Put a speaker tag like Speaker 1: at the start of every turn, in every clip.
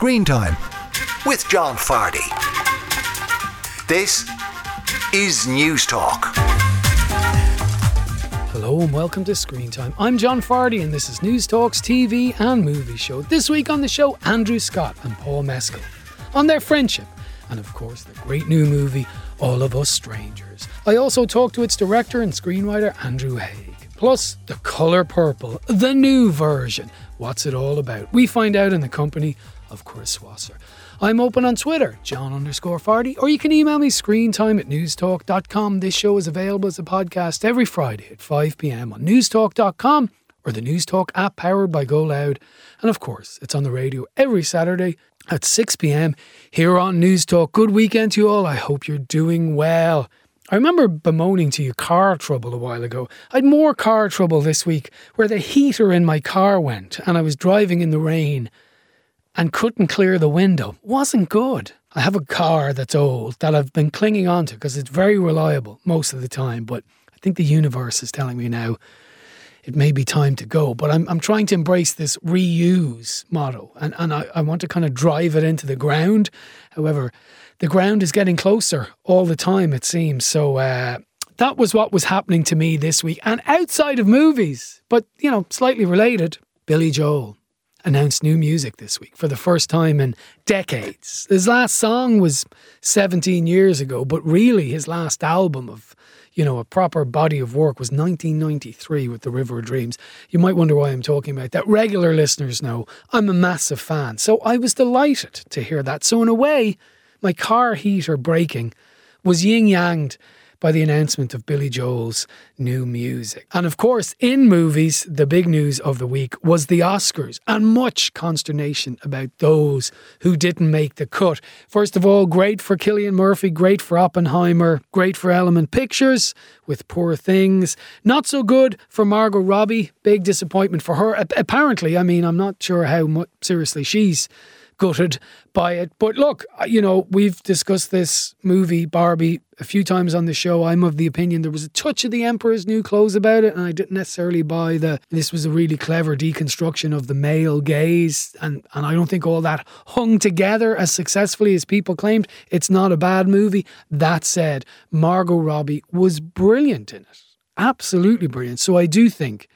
Speaker 1: Screen Time with John Fardy. This is Newstalk.
Speaker 2: Hello and welcome to Screen Time. I'm John Fardy and this is Newstalk's TV and movie show. This week on the show, Andrew Scott and Paul Mescal on their friendship and, of course, the great new movie, All of Us Strangers. I also talked to its director and screenwriter, Andrew Haigh. Plus, The Colour Purple, the new version. What's it all about? We find out in the company of Chris Wasser. I'm open on Twitter, John underscore Fardy, or you can email me screentime at newstalk.com. This show is available as a podcast every Friday at 5 pm on newstalk.com or the Newstalk app powered by Go Loud. And of course, it's on the radio every Saturday at 6 pm here on Newstalk. Good weekend to you all. I hope you're doing well. I remember bemoaning to you car trouble a while ago. I had more car trouble this week where the heater in my car went and I was driving in the rain and couldn't clear the window. Wasn't good. I have a car that's old that I've been clinging on to because it's very reliable most of the time, but I think the universe is telling me now it may be time to go. But I'm, I'm trying to embrace this reuse model and, and I, I want to kind of drive it into the ground. However, the ground is getting closer all the time, it seems. So uh, that was what was happening to me this week. And outside of movies, but, you know, slightly related, Billy Joel announced new music this week for the first time in decades. His last song was 17 years ago, but really his last album of you know, a proper body of work was 1993 with The River of Dreams. You might wonder why I'm talking about that. Regular listeners know I'm a massive fan. So I was delighted to hear that. So, in a way, my car heater breaking was yin yanged by the announcement of Billy Joel's new music. And of course, in movies, the big news of the week was the Oscars and much consternation about those who didn't make the cut. First of all, great for Cillian Murphy, great for Oppenheimer, great for Element Pictures with Poor Things. Not so good for Margot Robbie, big disappointment for her. Apparently, I mean, I'm not sure how seriously she's gutted by it. But look, uh, you know, we've discussed this movie, Barbie, a few times on the show. I'm of the opinion there was a touch of the Emperor's New Clothes about it, and I didn't necessarily buy the this was a really clever deconstruction of the male gaze, and, and I don't think all that hung together as successfully as people claimed. It's not a bad movie. That said, Margot Robbie was brilliant in it. Absolutely brilliant. So I do think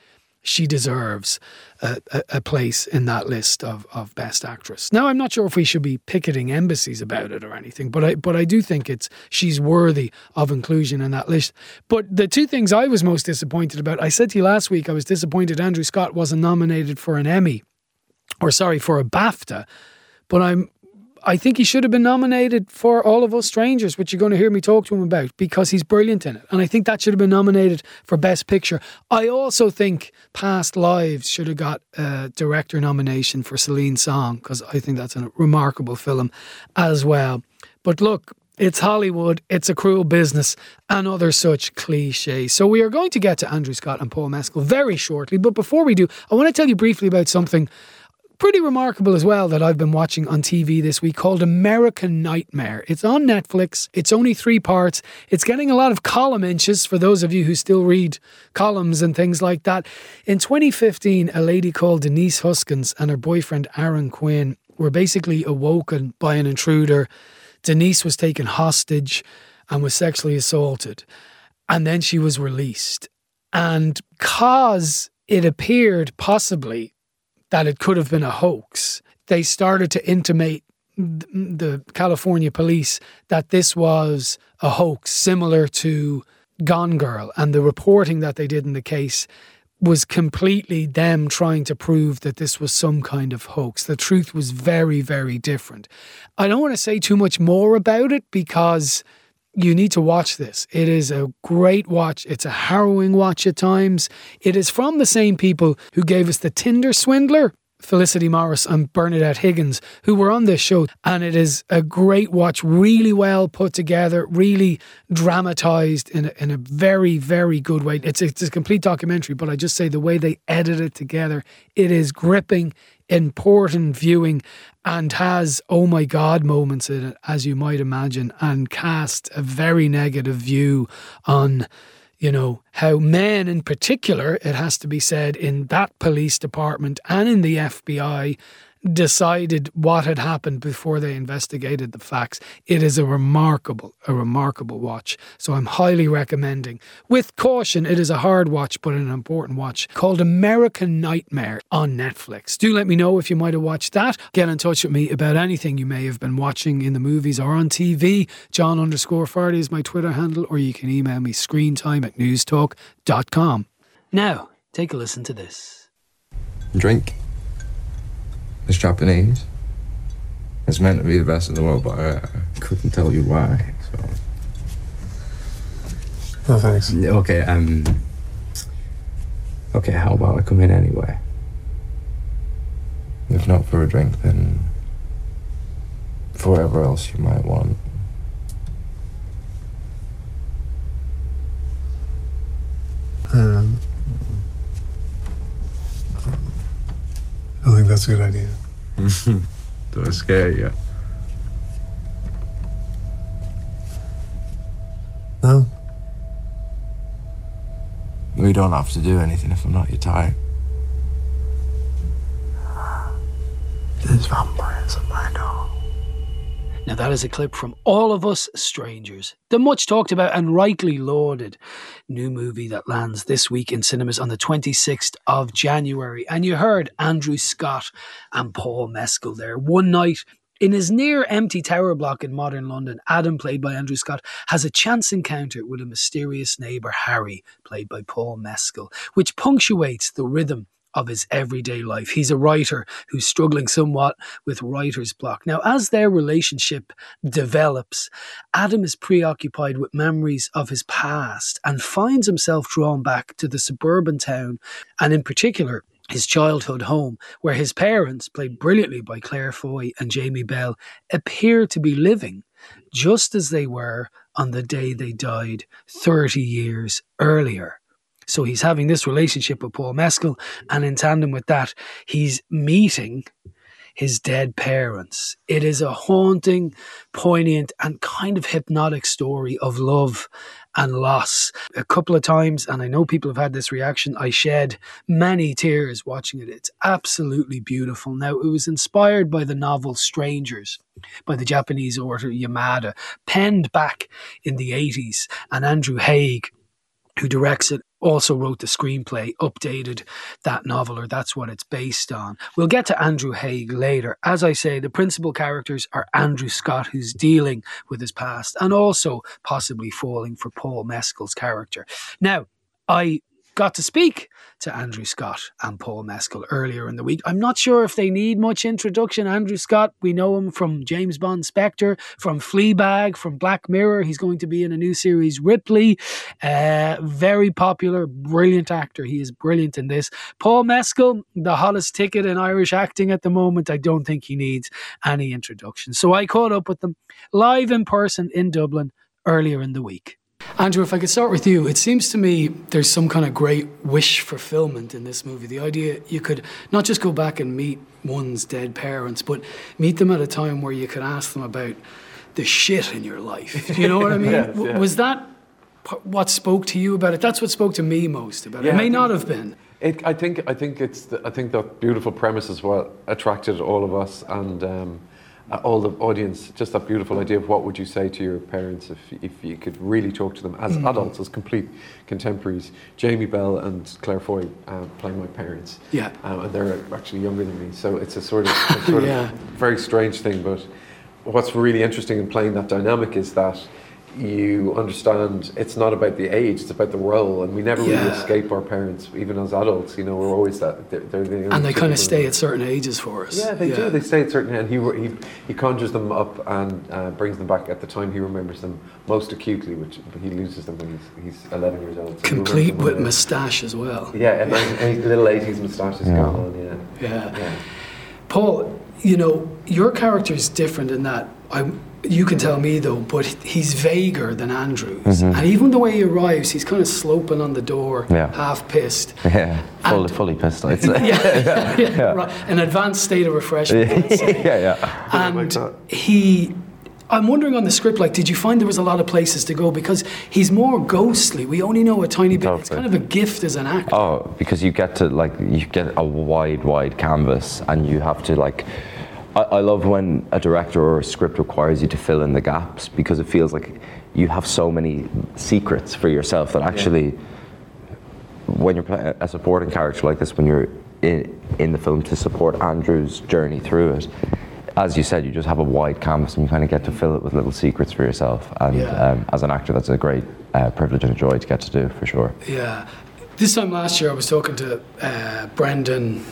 Speaker 2: she deserves a, a, a, place in that list of, of best actress. Now, I'm not sure if we should be picketing embassies about it or anything, but I but I do think it's she's worthy of inclusion in that list. But the two things I was most disappointed about, I said to you last week, I was disappointed Andrew Scott wasn't nominated for an Emmy, or sorry, for a BAFTA. But I'm I think he should have been nominated for All of Us Strangers, which you're going to hear me talk to him about because he's brilliant in it. And I think that should have been nominated for Best Picture. I also think Past Lives should have got a director nomination for Celine Song because I think that's a remarkable film as well. But look, it's Hollywood, it's a cruel business, and other such cliches. So, we are going to get to Andrew Scott and Paul Mescal very shortly. But before we do, I want to tell you briefly about something pretty remarkable as well that I've been watching on TV this week called American Nightmare. It's on Netflix. It's only three parts. It's getting a lot of column inches for those of you who still read columns and things like that. In 2015, a lady called Denise Huskins and her boyfriend Aaron Quinn were basically awoken by an intruder. Denise was taken hostage and was sexually assaulted. And then she was released. And because it appeared possibly that it could have been a hoax. They started to intimate the California police that this was a hoax similar to Gone Girl and the reporting that they did in the case was completely them trying to prove that this was some kind of hoax. The truth was very, very different. I don't want to say too much more about it because you need to watch this. It is a great watch. It's a harrowing watch at times. It is from the same people who gave us the Tinder Swindler. Felicity Morris and Bernadette Higgins, who were on this show. And it is a great watch, really well put together, really dramatized in a, in a very, very good way. It's, it's a complete documentary, but I just say the way they edit it together, it is gripping, important viewing and has oh my god moments in it as you might imagine and cast a very negative view on you know how men in particular it has to be said in that police department and in the FBI decided what had happened before they investigated the facts. It is a remarkable, a remarkable watch. So I'm highly recommending. With caution, it is a hard watch, but an important watch called American Nightmare on Netflix. Do let me know if you might have watched that. Get in touch with me about anything you may have been watching in the movies or on TV. John underscore Fardy is my Twitter handle, or you can email me screentime at newstalk.com. Now, take a listen to this.
Speaker 3: Drink. It's Japanese. It's meant to be the best in the world, but I, I couldn't tell you why. So.
Speaker 4: No thanks.
Speaker 3: Okay, um. Okay, how about I come in anyway? If not for a drink, then for whatever else you might want.
Speaker 4: Um, I think that's a good idea.
Speaker 3: Do I scare you?
Speaker 4: No?
Speaker 3: We don't have to do anything if I'm not your type.
Speaker 4: There's vampires at my door.
Speaker 2: Now, that is a clip from All of Us Strangers, the much talked about and rightly lauded new movie that lands this week in cinemas on the 26th of January. And you heard Andrew Scott and Paul Mescal there. One night in his near empty tower block in modern London, Adam, played by Andrew Scott, has a chance encounter with a mysterious neighbour, Harry, played by Paul Mescal, which punctuates the rhythm of his everyday life. He's a writer who's struggling somewhat with writer's block. Now, as their relationship develops, Adam is preoccupied with memories of his past and finds himself drawn back to the suburban town, and in particular, his childhood home, where his parents, played brilliantly by Claire Foy and Jamie Bell, appear to be living just as they were on the day they died 30 years earlier. So he's having this relationship with Paul Mescal, and in tandem with that, he's meeting his dead parents. It is a haunting, poignant, and kind of hypnotic story of love and loss. A couple of times, and I know people have had this reaction, I shed many tears watching it. It's absolutely beautiful. Now, it was inspired by the novel Strangers by the Japanese author Yamada, penned back in the 80s, and Andrew Haigh who directs it, also wrote the screenplay, updated that novel, or that's what it's based on. We'll get to Andrew Haigh later. As I say, the principal characters are Andrew Scott, who's dealing with his past, and also possibly falling for Paul Mescal's character. Now, I got to speak to Andrew Scott and Paul Mescal earlier in the week. I'm not sure if they need much introduction. Andrew Scott, we know him from James Bond Spectre, from Fleabag, from Black Mirror. He's going to be in a new series, Ripley. Uh, very popular, brilliant actor. He is brilliant in this. Paul Mescal, the hottest ticket in Irish acting at the moment. I don't think he needs any introduction. So I caught up with them live in person in Dublin earlier in the week. Andrew, if I could start with you, it seems to me there's some kind of great wish fulfillment in this movie. The idea you could not just go back and meet one's dead parents, but meet them at a time where you could ask them about the shit in your life. You know what I mean?
Speaker 5: yes, yeah.
Speaker 2: Was that what spoke to you about it? That's what spoke to me most about it.
Speaker 5: Yeah,
Speaker 2: it may not have been.
Speaker 5: It, I think I think it's the, I think that beautiful premise is what attracted all of us and um, uh, all the audience. Just that beautiful idea of what would you say to your parents if if you could really talk to them as
Speaker 2: Mm.
Speaker 5: adults, as complete contemporaries. Jamie Bell and Claire Foy uh, playing my parents.
Speaker 2: Yeah.
Speaker 5: um, and they're actually younger than me, so it's a sort of a sort
Speaker 2: Yeah.
Speaker 5: of very strange thing. But what's really interesting in playing that dynamic is that. You understand it's not about the age; it's about the role, and we never really escape our parents, even as adults. You know, we're always that. They're, they're the
Speaker 2: And they kind of stay at certain ages for us.
Speaker 5: Yeah, they do. They stay at certain, and he he he conjures them up and uh, brings them back at the time he remembers them most acutely, which he loses them when he's he's 11 years old. So
Speaker 2: Complete with moustache as well.
Speaker 5: Yeah, and then little 80s moustache is
Speaker 3: Yeah.
Speaker 5: going on. Yeah.
Speaker 2: Yeah.
Speaker 5: yeah.
Speaker 2: Paul, you know, your character is different in that I you can tell me though, but he's vaguer than Andrew's. And even the way he arrives, he's kind of sloping on the door,
Speaker 6: Mm-hmm. Yeah.
Speaker 2: half pissed.
Speaker 6: Yeah, fully,
Speaker 2: And-
Speaker 6: fully pissed, I'd say.
Speaker 2: yeah, yeah, right. An advanced state of refreshment. I'd say.
Speaker 6: yeah, yeah.
Speaker 2: and he I'm wondering on the script, like, did you find there was a lot of places to go because he's more ghostly? We only know a tiny bit. It's kind of a gift as an actor.
Speaker 6: Oh, because you get to like you get a wide, wide canvas, and you have to like. I, I love when a director or a script requires you to fill in the gaps because it feels like you have so many secrets for yourself that actually, when you're playing a supporting character like this, when you're in, in the film to support Andrew's journey through it, as you said, you just have a wide canvas and you kind of get to fill it with little secrets for yourself. And
Speaker 2: Yeah.
Speaker 6: um, as an actor, that's a great uh, privilege and a joy to get to do for sure.
Speaker 2: Yeah. This time last year, I was talking to uh, Brendan.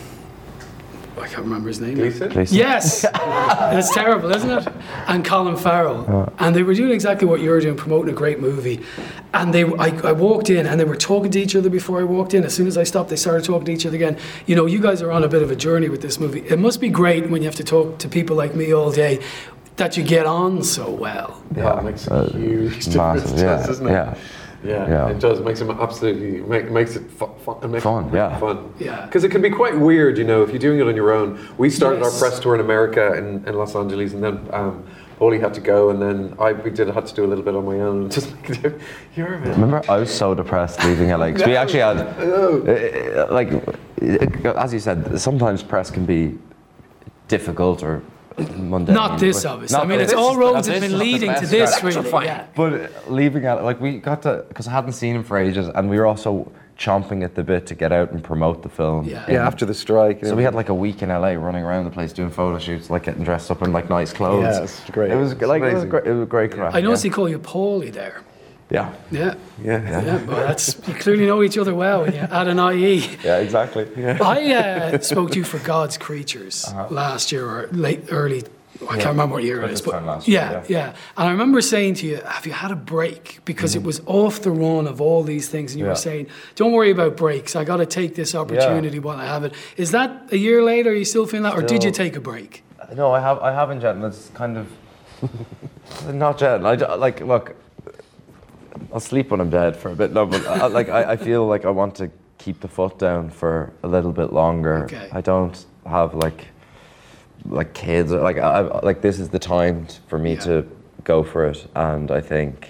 Speaker 2: I can't remember his name.
Speaker 5: Gleeson?
Speaker 6: Gleeson.
Speaker 2: Yes, it's terrible, isn't it? And Colin Farrell, and they were doing exactly what you were doing, promoting a great movie. And they, I, I walked in, and they were talking to each other before I walked in. As soon as I stopped, they started talking to each other again. You know, you guys are on a bit of a journey with this movie. It must be great when you have to talk to people like me all day, that you get on so well.
Speaker 5: Yeah, it makes a huge difference,
Speaker 6: massive, yeah,
Speaker 5: doesn't it?
Speaker 6: yeah.
Speaker 5: Yeah,
Speaker 6: Yeah.
Speaker 5: it does. It makes it absolutely make, makes it fu- fun. Makes
Speaker 6: Fun,
Speaker 5: it
Speaker 6: yeah.
Speaker 5: fun.
Speaker 2: Yeah.
Speaker 5: because it can be quite weird, you know, if you're doing it on your own. We started
Speaker 2: Yes.
Speaker 5: our press tour in America in, in Los Angeles, and then um, Paulie had to go, and then I we did had to do a little bit on my own. Just like you're a bit.
Speaker 6: Remember, I was so depressed leaving LA 'cause we actually had, uh, like, uh, as you said, sometimes press can be difficult or mundane.
Speaker 2: Not this,
Speaker 6: but-
Speaker 2: obviously. I
Speaker 6: not
Speaker 2: mean, it's all roads have been leading to this, really. Yeah.
Speaker 6: But leaving out, like, we got to, because I hadn't seen him for ages, and we were also chomping at the bit to get out and promote the film.
Speaker 2: Yeah.
Speaker 5: Yeah, after the strike.
Speaker 6: So we had like a week in LA running around the place doing photo shoots, like getting dressed up in like nice clothes.
Speaker 5: Yeah, it's great.
Speaker 6: It was
Speaker 5: It's
Speaker 6: like it was
Speaker 5: amazing.
Speaker 6: great. It was great crack.
Speaker 2: I noticed
Speaker 6: yeah.
Speaker 2: he called you Paulie there.
Speaker 6: Yeah.
Speaker 2: Yeah.
Speaker 5: yeah, yeah.
Speaker 2: Yeah, well, that's you clearly know each other well when you add an IE.
Speaker 6: Yeah, exactly. Yeah.
Speaker 2: I uh, spoke to you for God's Creatures last year or late, early. I can't remember what year it is, but
Speaker 6: year,
Speaker 2: yeah,
Speaker 6: yeah.
Speaker 2: yeah. And I remember saying to you, "Have you had a break?" Because it was off the run of all these things, and you
Speaker 6: Yeah.
Speaker 2: were saying, "Don't worry about breaks. I got to take this opportunity while I have it." Is that a year later? Are you still feeling that, or did you take a break?
Speaker 6: No, I have. I haven't yet, and it's kind of not yet. I like look. I'll sleep when I'm dead for a bit. No, but I, like I, I feel like I want to keep the foot down for a little bit longer.
Speaker 2: Okay.
Speaker 6: I don't have like like kids. or, Like I, like this is the time for me
Speaker 2: Yeah.
Speaker 6: to go for it, and I think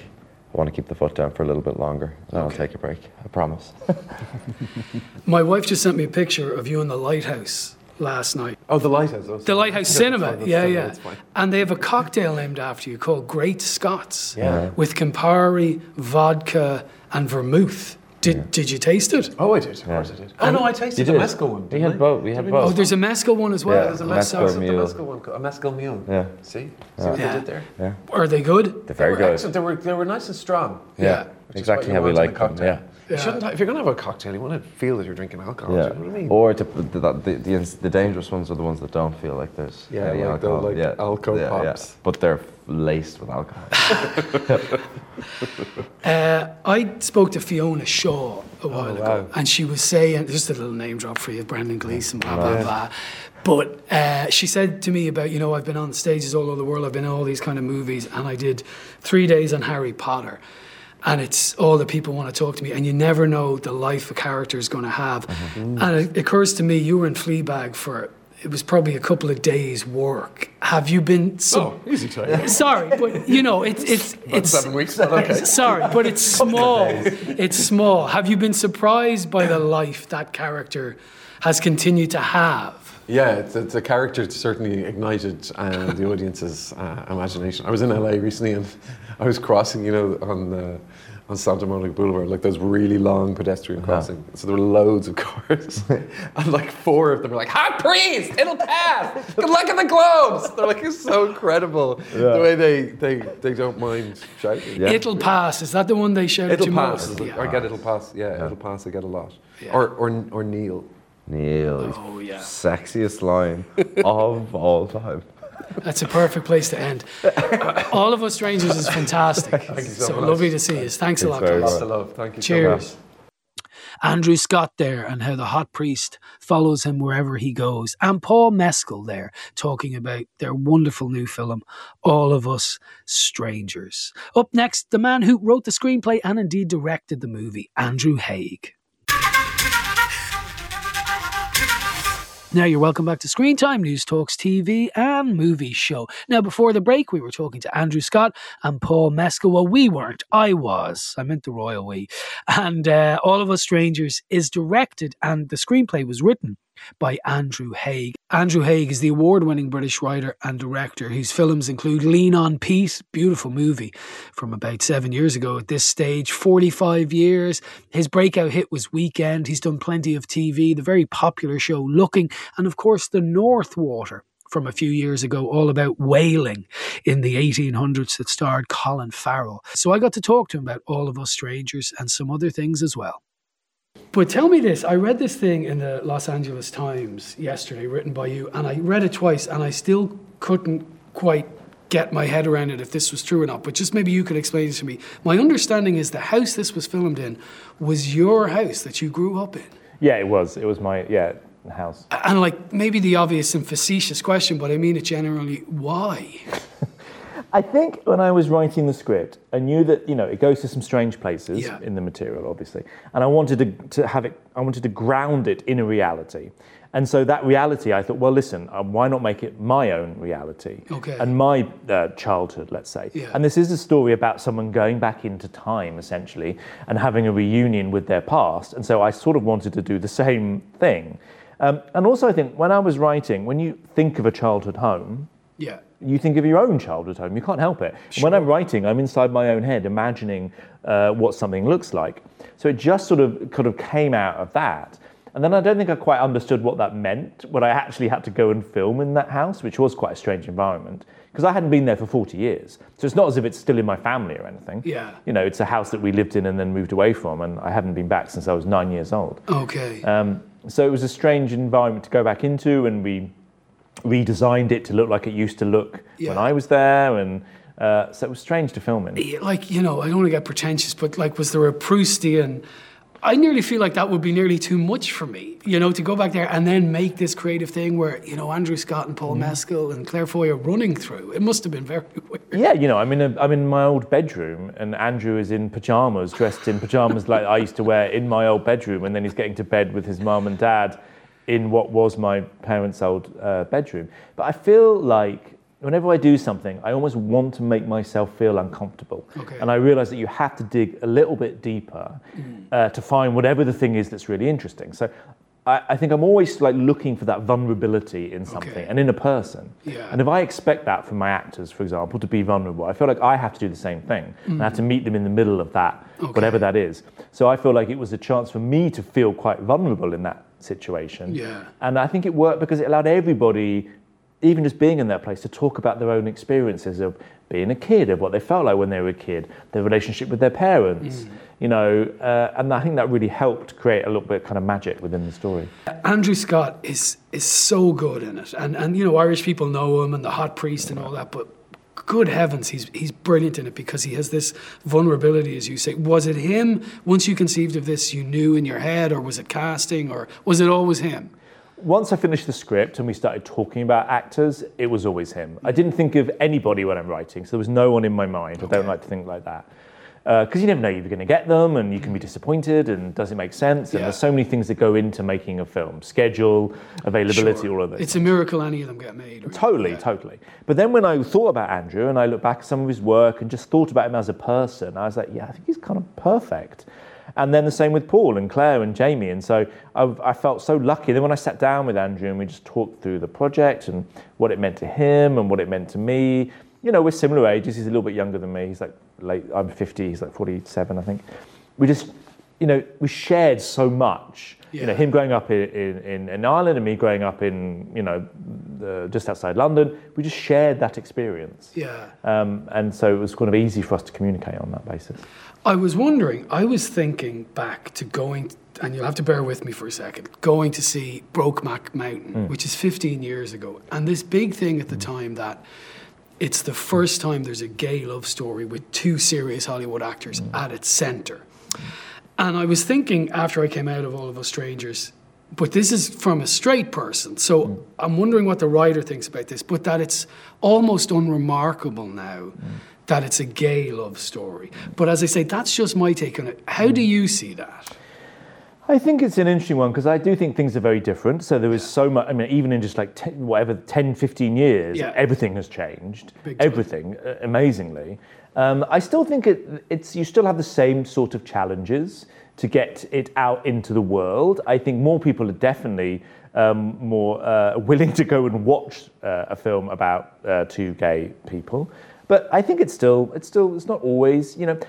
Speaker 6: I want to keep the foot down for a little bit longer. And I'll
Speaker 2: Okay.
Speaker 6: take a break. I promise.
Speaker 2: My wife just sent me a picture of you in the lighthouse last night.
Speaker 5: Oh, the lighthouse. Oh,
Speaker 2: The Lighthouse Cinema,
Speaker 5: fine,
Speaker 2: yeah,
Speaker 5: fine,
Speaker 2: yeah. And they have a cocktail named after you called Great Scots.
Speaker 5: Yeah.
Speaker 2: With Campari, vodka, and vermouth. Did Did you taste it?
Speaker 5: Oh, I did. Of course I did. Oh no, I tasted the
Speaker 6: did.
Speaker 5: mescal one.
Speaker 6: We had
Speaker 5: I?
Speaker 6: both. We had both.
Speaker 2: Oh, there's a mezcal one as well.
Speaker 6: Yeah,
Speaker 2: There's a
Speaker 6: the
Speaker 2: mezcal.
Speaker 6: mezcal
Speaker 5: The
Speaker 6: mule.
Speaker 5: mescal one, a mescal mule.
Speaker 6: Yeah.
Speaker 5: See, see what
Speaker 2: Yeah.
Speaker 5: they did there.
Speaker 6: Yeah.
Speaker 2: Are they good?
Speaker 6: They're very
Speaker 5: they were
Speaker 6: good.
Speaker 5: excellent. They were they were nice and strong.
Speaker 2: Yeah.
Speaker 5: Which is
Speaker 6: Exactly how we
Speaker 5: want in a
Speaker 6: like them. Yeah.
Speaker 5: You shouldn't. If you're gonna have a cocktail, you want to feel that you're drinking alcohol.
Speaker 6: Yeah.
Speaker 5: Do you know what I mean?
Speaker 6: Or to, the, the, the, the, dangerous ones are the ones that don't feel like there's
Speaker 5: Yeah,
Speaker 6: any
Speaker 5: like the-
Speaker 6: alcohol.
Speaker 5: like
Speaker 6: yeah.
Speaker 5: Alco
Speaker 6: yeah, yeah.
Speaker 5: pops.
Speaker 6: But they're laced with alcohol.
Speaker 2: Uh, I spoke to Fiona Shaw a while
Speaker 5: Oh,
Speaker 2: ago,
Speaker 5: wow.
Speaker 2: and she was saying, just a little name drop for you, Brendan Gleeson, blah, blah, blah. But uh, she said to me about, you know, I've been on stages all over the world, I've been in all these kind of movies, and I did three days on Harry Potter. And it's all the people want to talk to me, and you never know the life a character is going to have.
Speaker 5: Mm-hmm.
Speaker 2: And it occurs to me, you were in Fleabag for, it was probably a couple of days' work. Have you been. So,
Speaker 5: oh, easy time.
Speaker 2: Sorry, but you know, it's it's it's
Speaker 5: seven weeks, but okay.
Speaker 2: Sorry, but it's small. It's small. Have you been surprised by the life that character has continued to have?
Speaker 5: Yeah, it's, it's a character that certainly ignited uh, the audience's uh, imagination. I was in LA recently and I was crossing, you know, on the, on Santa Monica Boulevard, like those really long pedestrian crossing. So there were loads of cars, and like four of them were like, "Hot priest, it'll pass. Good luck at the globes." They're like, it's so incredible the way they, they, they don't mind shouting.
Speaker 6: Yeah.
Speaker 2: It'll pass. Is that the one they shouted
Speaker 5: It'll
Speaker 2: to
Speaker 5: pass.
Speaker 2: most?
Speaker 5: It'll-
Speaker 2: Yeah.
Speaker 5: I get it'll pass. Yeah, it'll pass. I get a lot.
Speaker 2: Yeah.
Speaker 5: Or or or Neil.
Speaker 6: Neil.
Speaker 2: Oh, yeah.
Speaker 6: Sexiest line of all time.
Speaker 2: That's a perfect place to end. Uh, all of us strangers is fantastic.
Speaker 5: you so
Speaker 2: so
Speaker 5: much.
Speaker 2: lovely to see you. Thanks a lot, guys.
Speaker 5: Lots of love. Thank you. so
Speaker 2: Cheers.
Speaker 5: much.
Speaker 2: Andrew Scott there and how the hot priest follows him wherever he goes. And Paul Mescal there talking about their wonderful new film, All of Us Strangers. Up next, the man who wrote the screenplay and indeed directed the movie, Andrew Haigh. Now you're welcome back to Screen Time, News Talks TV and Movie Show. Now before the break, we were talking to Andrew Scott and Paul Mescal. Well, we weren't. I was. I meant the royal we. And uh, All of Us Strangers is directed and the screenplay was written by Andrew Haigh. Andrew Haigh is the award winning British writer and director whose films include Lean on Pete, beautiful movie from about seven years ago at this stage, 45 years. His breakout hit was Weekend. He's done plenty of TV, the very popular show Looking, and of course, The North Water from a few years ago, all about whaling in the 1800s that starred Colin Farrell. So I got to talk to him about All of Us Strangers and some other things as well. But tell me this I read this thing in the Los Angeles Times yesterday, written by you, and I read it twice, and I still couldn't quite get my head around it if this was true or not. But just maybe you could explain it to me. My understanding is the house this was filmed in was your house that you grew up in.
Speaker 7: Yeah, it was. It was my yeah house.
Speaker 2: And like maybe the obvious and facetious question, but I mean it generally. Why?
Speaker 7: I think when I was writing the script, I knew that you know it goes to some strange places
Speaker 2: Yeah.
Speaker 7: in the material, obviously, and I wanted to, to have it. I wanted to ground it in a reality, and so that reality, I thought, well, listen, um, why not make it my own reality
Speaker 2: Okay.
Speaker 7: and my uh, childhood, let's say.
Speaker 2: Yeah.
Speaker 7: And this is a story about someone going back into time, essentially, and having a reunion with their past, and so I sort of wanted to do the same thing. Um, and also, I think when I was writing, when you think of a childhood home,
Speaker 2: Yeah.
Speaker 7: you think of your own childhood home. You can't help it. When I'm writing, I'm inside my own head, imagining uh, what something looks like. So it just sort of kind of came out of that. And then I don't think I quite understood what that meant when I actually had to go and film in that house, which was quite a strange environment because I hadn't been there for 40 years. So it's not as if it's still in my family or anything.
Speaker 2: Yeah.
Speaker 7: You know, it's a house that we lived in and then moved away from, and I haven't been back since I was nine years old.
Speaker 2: Okay.
Speaker 7: Um, so it was a strange environment to go back into, and we redesigned it to look like it used to look when I was there, and uh, so it was strange to film in.
Speaker 2: Yeah, like you know, I don't want to get pretentious, but like, was there a Proustian? I nearly feel like that would be nearly too much for me, you know, to go back there and then make this creative thing where you know Andrew Scott and. Paul Mescal and Claire Foy are running through. It must have been very weird.
Speaker 7: Yeah, you know, I'm in a, I'm in my old bedroom, and Andrew is in pajamas, dressed in pajamas like I used to wear in my old bedroom, and then he's getting to bed with his mum and dad in what was my parents' old uh, bedroom. But I feel like whenever I do something, I almost want to make myself feel uncomfortable,
Speaker 2: Okay.
Speaker 7: and I realise that you have to dig a little bit deeper uh, to find whatever the thing is that's really interesting. So. I, I think I'm always like looking for that vulnerability in something
Speaker 2: Okay.
Speaker 7: and in a person.
Speaker 2: Yeah.
Speaker 7: And if I expect that from my actors, for example, to be vulnerable, I feel like I have to do the same thing. And I have to mm. meet them in the middle of that, whatever that is. So I feel like it was a chance for me to feel quite vulnerable in that situation.
Speaker 2: Yeah.
Speaker 7: And I think it worked because it allowed everybody, even just being in that place, to talk about their own experiences of being a kid, of what they felt like when they were a kid, their relationship with their parents. You know, uh, and I think that really helped create a little bit kind of magic within the story.
Speaker 2: Andrew Scott is is so good in it, and and you know Irish people know him and the Hot Priest and all that, but. Good heavens, he's he's brilliant in it because he has this vulnerability, as you say. Was it him once you conceived of this, you knew in your head, or was it casting, or was it always him?
Speaker 7: Once I finished the script and we started talking about actors, it was always him. I mm. didn't think of anybody when I'm writing, so there was no one in my mind. I don't like to think like that. Uh, because you never know you're going to get them and you can be mm. disappointed and does it make sense? And
Speaker 2: Yeah.
Speaker 7: there's so many things that go into making a film schedule, availability,
Speaker 2: Sure.
Speaker 7: all of this.
Speaker 2: It's a miracle any of them get made. right?
Speaker 7: Totally,
Speaker 2: Yeah.
Speaker 7: totally. But then when I thought about Andrew and I looked back at some of his work and just thought about him as a person, I was like, yeah, I think he's kind of perfect. And then the same with Paul and Claire and Jamie. And so I, I felt so lucky. Then when I sat down with Andrew and we just talked through the project and what it meant to him and what it meant to me, you know, we're similar ages. He's a little bit younger than me. He's like late, I'm 50, he's like 47, I think. We just, you know, we shared so much. You know,
Speaker 2: Yeah.
Speaker 7: him growing up in, in, in Ireland and me growing up in, you know, the, just outside London, we just shared that experience.
Speaker 2: Yeah.
Speaker 7: Um, and so it was kind of easy for us to communicate on that basis.
Speaker 2: I was wondering, I was thinking back to going, and you'll have to bear with me for a second, going to see Brokeback Mountain, hmm. which is 15 years ago. And this big thing at the hmm. time that it's the first time there's a gay love story with two serious Hollywood actors hmm. at its center. And I was thinking after I came out of All of Us Strangers, but this is from a straight person. So I'm wondering what the writer thinks about this, but that it's almost unremarkable now that it's a gay love story. But as I say, that's just my take on it. How do you see that?
Speaker 7: I think it's an interesting one because I do think things are very different. So there is so much, I mean, even in just like 10, whatever, 10, 15 years,
Speaker 2: Yeah.
Speaker 7: everything has changed.
Speaker 2: Big
Speaker 7: everything, uh, amazingly. Um, I still think it, it's, you still have the same sort of challenges to get it out into the world. I think more people are definitely um, more uh, willing to go and watch uh, a film about uh, two gay people. But I think it's still, it's still, it's not always, you know,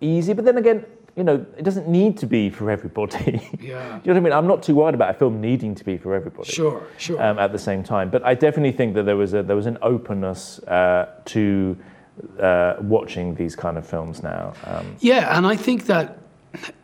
Speaker 7: easy. But then again, you know, it doesn't need to be for everybody.
Speaker 2: Yeah.
Speaker 7: Do you know what I mean? I'm not too worried about a film needing to be for everybody.
Speaker 2: Sure, sure.
Speaker 7: Um, at the same time, but I definitely think that there was a there was an openness uh, to uh, watching these kind of films now. Um,
Speaker 2: Yeah, and I think that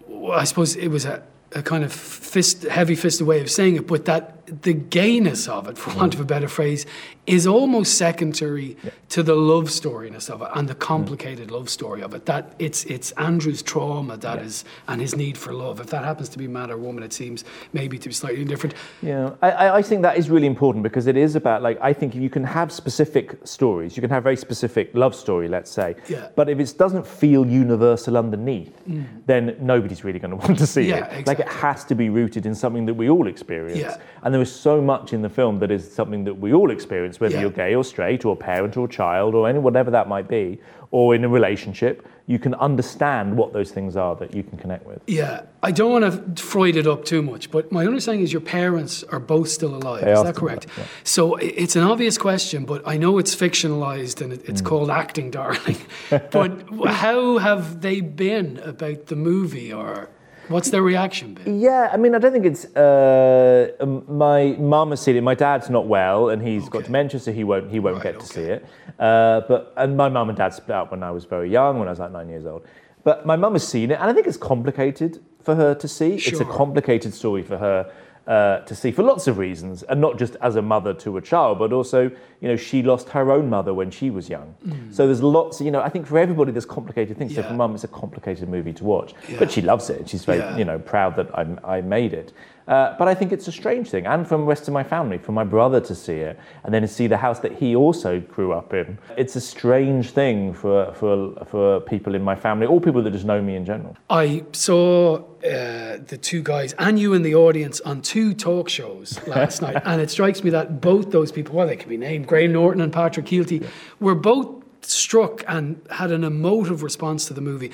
Speaker 2: well, I suppose it was a, a kind of fist, heavy fisted way of saying it, but that the gayness of it, for mm. want of a better phrase, is almost secondary to the love storiness of it and the complicated love story of it. That it's it's Andrew's trauma that is and his need for love. If that happens to be man or woman, it seems maybe to be slightly different.
Speaker 7: Yeah, I, I think that is really important because it is about like I think you can have specific stories, you can have very specific love story, let's say.
Speaker 2: Yeah.
Speaker 7: But if it doesn't feel universal underneath, mm. then nobody's really going to want to see
Speaker 2: Yeah,
Speaker 7: it. Like it has to be rooted in something that we all experience.
Speaker 2: Yeah.
Speaker 7: And there is so much in the film that is something that we all experience, whether
Speaker 2: Yeah.
Speaker 7: you're gay or straight or parent or child or any whatever that might be, or in a relationship. You can understand what those things are that you can connect with.
Speaker 2: Yeah, I don't want to Freud it up too much, but my understanding is your parents are both still alive.
Speaker 7: They
Speaker 2: is that correct?
Speaker 7: alive, yeah.
Speaker 2: So it's an obvious question, but I know it's fictionalized and it's
Speaker 7: Mm.
Speaker 2: called acting, darling. but how have they been about the movie, or what's their reaction been?
Speaker 7: Yeah, I mean, I don't think it's. Uh, um, my mum has seen it. My dad's not well, and he's got
Speaker 2: Okay.
Speaker 7: dementia, so he won't he won't
Speaker 2: Right,
Speaker 7: get to
Speaker 2: okay.
Speaker 7: see it. Uh, but and my mum and dad split up when I was very young, when I was like nine years old. But my mum has seen it, and I think it's complicated for her to see. It's a complicated story for her. Uh, to see for lots of reasons, and not just as a mother to a child, but also, you know, she lost her own mother when she was young. So there's lots, you know, I think for everybody there's complicated things. So
Speaker 2: Yeah.
Speaker 7: for mum, it's a complicated movie to watch,
Speaker 2: Yeah.
Speaker 7: but she loves it. She's very,
Speaker 2: Yeah.
Speaker 7: you know, proud that I, I made it. Uh, but I think it's a strange thing, and from the rest of my family, for my brother to see it, and then to see the house that he also grew up in. It's a strange thing for for for people in my family, or people that just know me in general.
Speaker 2: I saw uh, the two guys and you in the audience on two talk shows last night, and it strikes me that both those people, well, they can be named, Graham Norton and Patrick Kielty, were both struck and had an emotive response to the movie.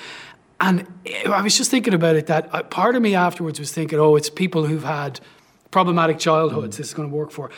Speaker 2: And I was just thinking about it that uh, part of me afterwards was thinking, oh, it's people who've had problematic childhoods this is going to work for.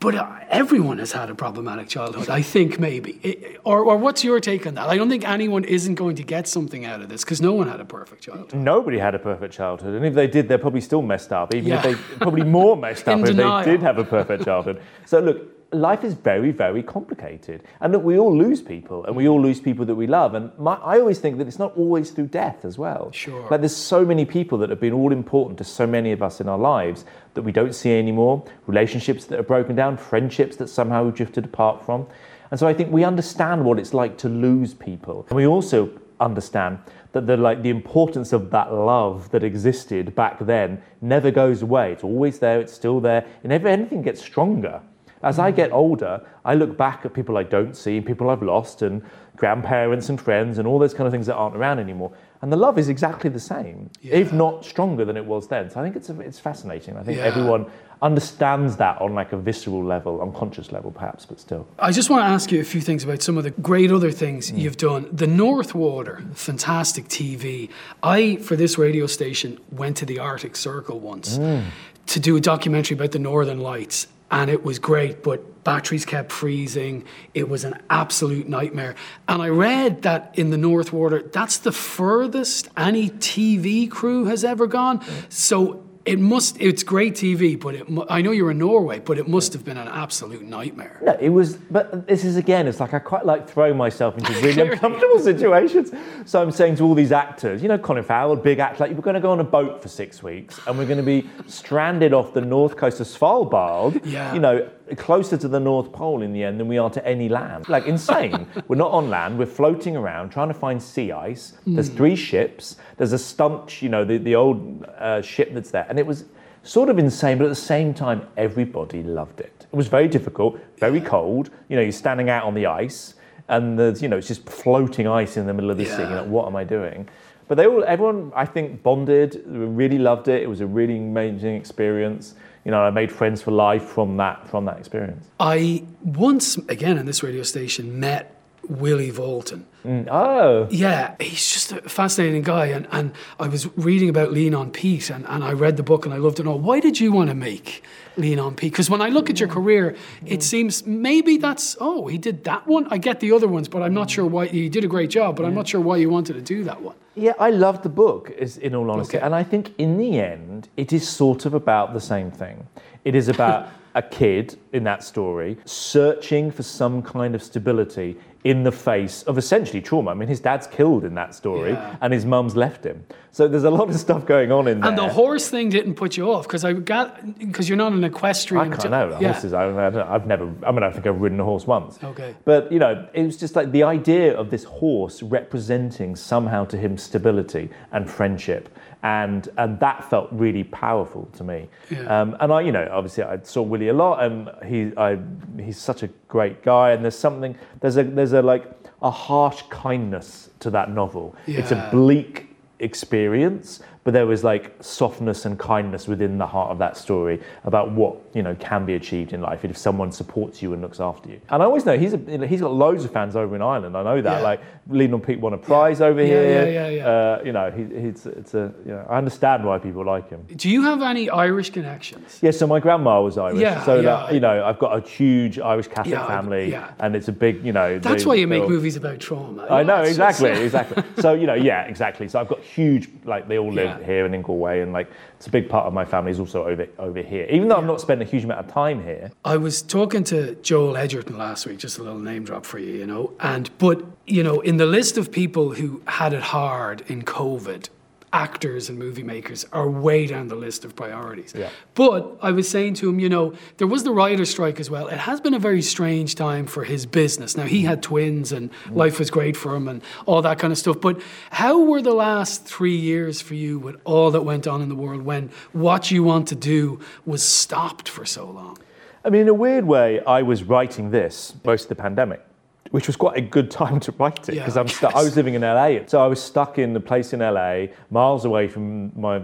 Speaker 2: But uh, everyone has had a problematic childhood, I think, maybe. Or, or what's your take on that? I don't think anyone isn't going to get something out of this because no one had a perfect childhood.
Speaker 7: Nobody had a perfect childhood, and if they did, they're probably still messed up. Even if they probably more messed up if
Speaker 2: denial.
Speaker 7: they did have a perfect childhood. so look, life is very, very complicated, and look, we all lose people, and we all lose people that we love. And my, I always think that it's not always through death as well.
Speaker 2: Sure.
Speaker 7: Like there's so many people that have been all important to so many of us in our lives that we don't see anymore. Relationships that are broken down, friendships that somehow we've drifted apart from. And so I think we understand what it's like to lose people. And we also understand that the like the importance of that love that existed back then never goes away. It's always there, it's still there, and if anything gets stronger. As I get older, I look back at people I don't see, people I've lost, and grandparents and friends, and all those kind of things that aren't around anymore. And the love is exactly the same, if not stronger than it was then. So I think it's a, it's fascinating. I think
Speaker 2: Yeah.
Speaker 7: everyone understands that on like a visceral level, unconscious level, perhaps, but still.
Speaker 2: I just want to ask you a few things about some of the great other things mm. you've done. The North Water, fantastic TV. I, for this radio station, went to the Arctic Circle once mm. to do a documentary about the Northern Lights. And it was great, but batteries kept freezing. It was an absolute nightmare. And I read that in the North Water, that's the furthest any TV crew has ever gone. So it must, it's great TV, but it, I know you're in Norway, but it must have been an absolute nightmare.
Speaker 7: No, it was, but this is again, it's like I quite like throwing myself into really uncomfortable situations. So I'm saying to all these actors, you know, Colin Farrell, big actor, like, we're going to go on a boat for six weeks and we're going to be stranded off the north coast of Svalbard,
Speaker 2: Yeah.
Speaker 7: you know, closer to the North Pole in the end than we are to any land. Like insane. we're not on land, we're floating around trying to find sea ice. There's three ships, there's a stunt, you know, the, the old uh, ship that's there. And it was sort of insane, but at the same time, everybody loved it. It was very difficult, very cold. You know, you're standing out on the ice, and there's, you know, it's just floating ice in the middle of the sea. You're like, what am I doing? But they all, everyone, I think, bonded, really loved it. It was a really amazing experience. You know, I made friends for life from that from that experience.
Speaker 2: I once, again, on this radio station, met Willy Vlautin. Mm.
Speaker 7: Oh,
Speaker 2: Yeah, he's just a fascinating guy. And, and I was reading about Lean on Pete and, and I read the book and I loved it all. Why did you want to make Lean on Pete? Because when I look at your career, it mm. seems maybe that's, oh, he did that one. I get the other ones, but I'm not sure why. He did a great job, but I'm not sure why you wanted to do that one.
Speaker 7: Yeah, I love the book, is in all honesty.
Speaker 2: Okay.
Speaker 7: And I think in the end, it is sort of about the same thing. It is about a kid in that story searching for some kind of stability in the face of essentially trauma. I mean, his dad's killed in that story
Speaker 2: Yeah.
Speaker 7: and his mum's left him. So there's a lot of stuff going on in there.
Speaker 2: And the horse thing didn't put you off because I got because you're not an equestrian.
Speaker 7: I can't know. The
Speaker 2: Yeah.
Speaker 7: horses, I, I don't, I've never, I mean, I think I've ridden a horse once.
Speaker 2: Okay.
Speaker 7: But, you know, it was just like the idea of this horse representing somehow to him stability and friendship. And, and that felt really powerful to me.
Speaker 2: Yeah.
Speaker 7: Um, and I, you know, obviously I saw Willy a lot and he, I, he's such a great guy. And there's something, there's a, there's a like a harsh kindness to that novel. It's a bleak experience, but there was like softness and kindness within the heart of that story about what you know can be achieved in life if someone supports you and looks after you. And I always know he's a, he's got loads of fans over in Ireland. I know that.
Speaker 2: Yeah.
Speaker 7: Like Lean on Pete won a prize over
Speaker 2: Yeah,
Speaker 7: here.
Speaker 2: yeah, yeah, yeah.
Speaker 7: Uh, you know, he, he's it's a you know, I understand why people like him.
Speaker 2: Do you have any Irish connections?
Speaker 7: Yeah, so my grandma was Irish.
Speaker 2: Yeah,
Speaker 7: so
Speaker 2: yeah.
Speaker 7: that, you know, I've got a huge Irish Catholic
Speaker 2: Yeah,
Speaker 7: family,
Speaker 2: yeah.
Speaker 7: and it's a big, you know.
Speaker 2: That's
Speaker 7: they-
Speaker 2: why you make movies about trauma.
Speaker 7: I know exactly, exactly. So you know, yeah, exactly. So I've got huge, like they all live
Speaker 2: Yeah.
Speaker 7: here in Ingleway, and like it's a big part of my family is also over over here. Even though I've not spent a huge amount of time here.
Speaker 2: I was talking to Joel Edgerton last week, just a little name drop for you, you know. And but you know, in the list of people who had it hard in COVID, actors and movie makers are way down the list of priorities.
Speaker 7: Yeah.
Speaker 2: But I was saying to him, you know, there was the writer's strike as well. It has been a very strange time for his business. Now he had twins and life was great for him and all that kind of stuff. But how were the last three years for you with all that went on in the world when what you want to do was stopped for so long?
Speaker 7: I mean, in a weird way, I was writing this most of the pandemic, which was quite a good time to write it because
Speaker 2: I
Speaker 7: I'm stu- I was living in LA, so I was stuck in a place in LA, miles away from my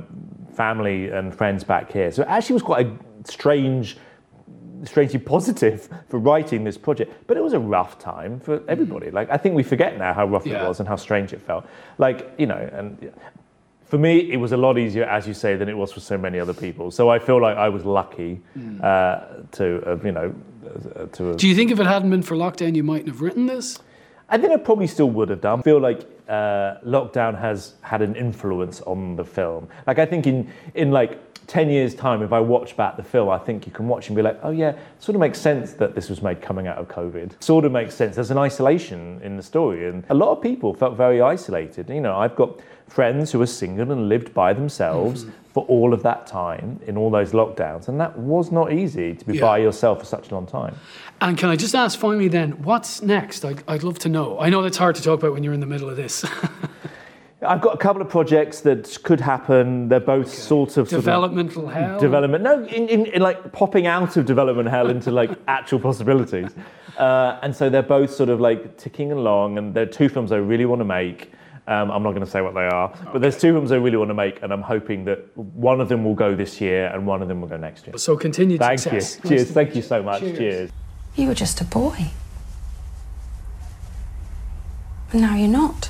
Speaker 7: family and friends back here. So it actually was quite a strange. Strangely positive for writing this project, but it was a rough time for everybody. Mm. Like I think we forget now how rough
Speaker 2: Yeah.
Speaker 7: it was and how strange it felt. Like you know, and for me, it was a lot easier, as you say, than it was for so many other people. So I feel like I was lucky uh, to, have, you know, uh, to. Have,
Speaker 2: Do you think if it hadn't been for lockdown, you mightn't have written this?
Speaker 7: I think I probably still would have done. I feel like uh, lockdown has had an influence on the film. Like I think in in like. 10 years time if i watch back the film i think you can watch and be like oh yeah sort of makes sense that this was made coming out of covid sort of makes sense there's an isolation in the story and a lot of people felt very isolated you know i've got friends who are single and lived by themselves mm-hmm. for all of that time in all those lockdowns and that was not easy to be
Speaker 2: Yeah.
Speaker 7: by yourself for such a long time
Speaker 2: And can I just ask finally then, what's next? I'd, I'd love to know. I know that's hard to talk about when you're in the middle of this.
Speaker 7: I've got a couple of projects that could happen. They're both sort of sort of
Speaker 2: Developmental hell.
Speaker 7: development. No, in, in, in like popping out of development hell into like actual possibilities. Uh, and so they're both sort of like ticking along. And there are two films I really want to make. Um, I'm not going to say what they are, but there's two films I really want to make, and I'm hoping that one of them will go this year and one of them will go next year.
Speaker 2: So continued
Speaker 7: Thank
Speaker 2: success.
Speaker 7: you.
Speaker 2: Nice
Speaker 7: Cheers. Thank
Speaker 2: meet
Speaker 7: you so much. Cheers.
Speaker 8: You were just a boy. But now you're not.